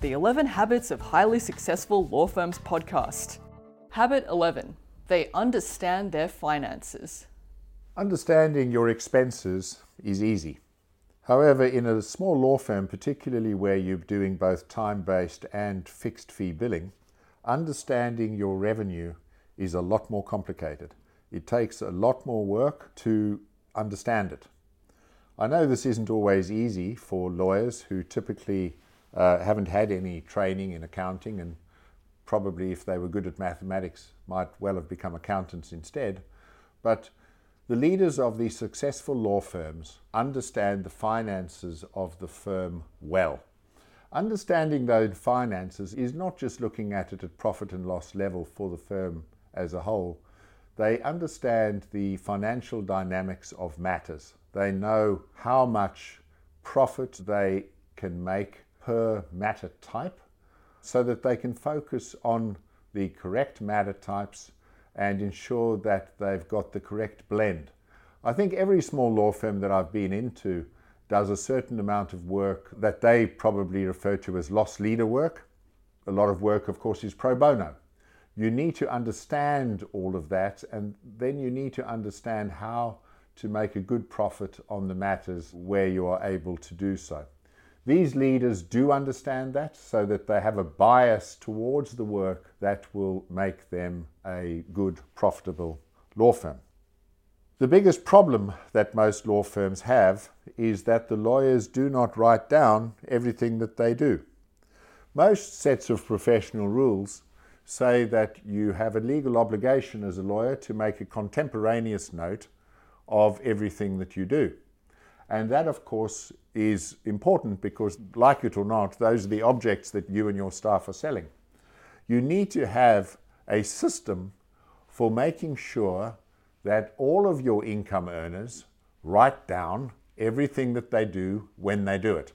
the 11 Habits of Highly Successful Law Firms podcast. Habit 11 They understand their finances. Understanding your expenses is easy. However, in a small law firm, particularly where you're doing both time based and fixed fee billing, understanding your revenue is a lot more complicated. It takes a lot more work to understand it. I know this isn't always easy for lawyers who typically uh, haven't had any training in accounting and probably, if they were good at mathematics, might well have become accountants instead. But the leaders of these successful law firms understand the finances of the firm well. Understanding those finances is not just looking at it at profit and loss level for the firm as a whole. They understand the financial dynamics of matters. They know how much profit they can make per matter type so that they can focus on the correct matter types and ensure that they've got the correct blend. I think every small law firm that I've been into does a certain amount of work that they probably refer to as loss leader work. A lot of work, of course, is pro bono. You need to understand all of that, and then you need to understand how to make a good profit on the matters where you are able to do so. These leaders do understand that so that they have a bias towards the work that will make them a good, profitable law firm. The biggest problem that most law firms have is that the lawyers do not write down everything that they do. Most sets of professional rules say that you have a legal obligation as a lawyer to make a contemporaneous note of everything that you do. And that, of course, is important because, like it or not, those are the objects that you and your staff are selling. You need to have a system for making sure that all of your income earners write down everything that they do when they do it.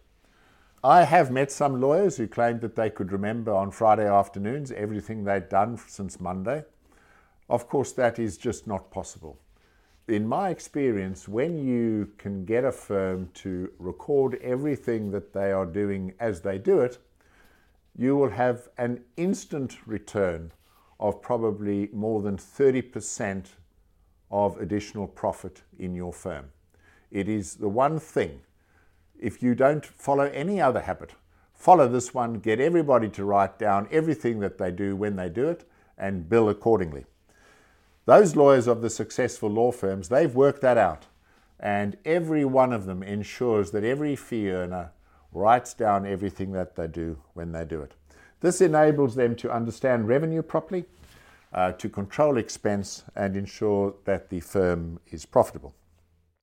I have met some lawyers who claimed that they could remember on Friday afternoons everything they'd done since Monday. Of course, that is just not possible in my experience, when you can get a firm to record everything that they are doing as they do it, you will have an instant return of probably more than 30% of additional profit in your firm. It is the one thing. If you don't follow any other habit, follow this one, get everybody to write down everything that they do when they do it, and bill accordingly. Those lawyers of the successful law firms, they've worked that out. And every one of them ensures that every fee earner writes down everything that they do when they do it. This enables them to understand revenue properly, uh, to control expense, and ensure that the firm is profitable.